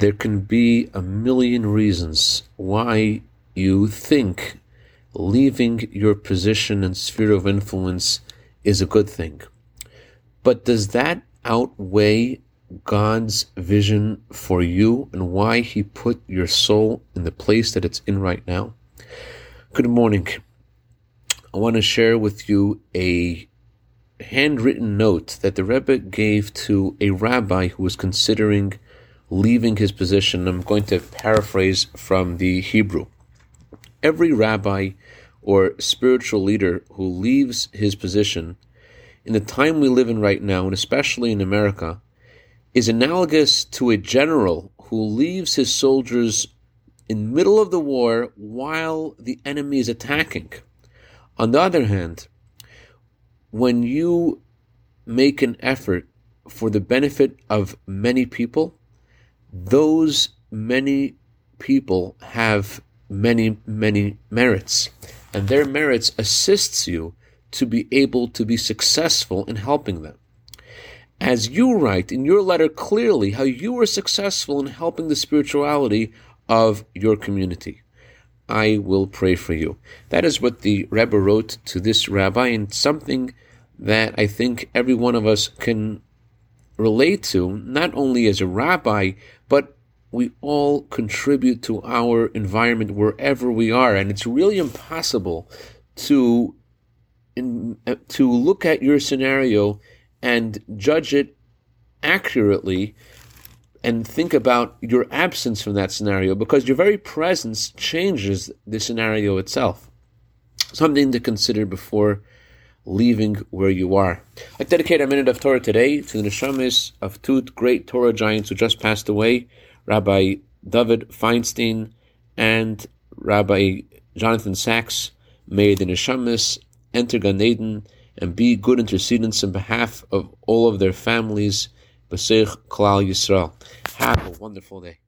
there can be a million reasons why you think leaving your position and sphere of influence is a good thing. But does that outweigh God's vision for you and why He put your soul in the place that it's in right now? Good morning. I want to share with you a handwritten note that the Rebbe gave to a rabbi who was considering leaving his position. I'm going to paraphrase from the Hebrew. Every rabbi or spiritual leader who leaves his position in the time we live in right now, and especially in America, is analogous to a general who leaves his soldiers in middle of the war while the enemy is attacking. On the other hand, when you make an effort for the benefit of many people, those many people have many, many merits. And their merits assists you to be able to be successful in helping them. As you write in your letter clearly how you were successful in helping the spirituality of your community. I will pray for you. That is what the Rebbe wrote to this rabbi, and something that I think every one of us can relate to, not only as a rabbi, but we all contribute to our environment wherever we are. And it's really impossible to, in, uh, to look at your scenario and judge it accurately and think about your absence from that scenario because your very presence changes the scenario itself. Something to consider before leaving where you are. I dedicate a minute of Torah today to the neshamis of two great Torah giants who just passed away, Rabbi David Feinstein and Rabbi Jonathan Sacks. May the neshamis enter Gan Eden and be good intercedents in behalf of all of their families. B'seich Klal Yisrael. Have a wonderful day.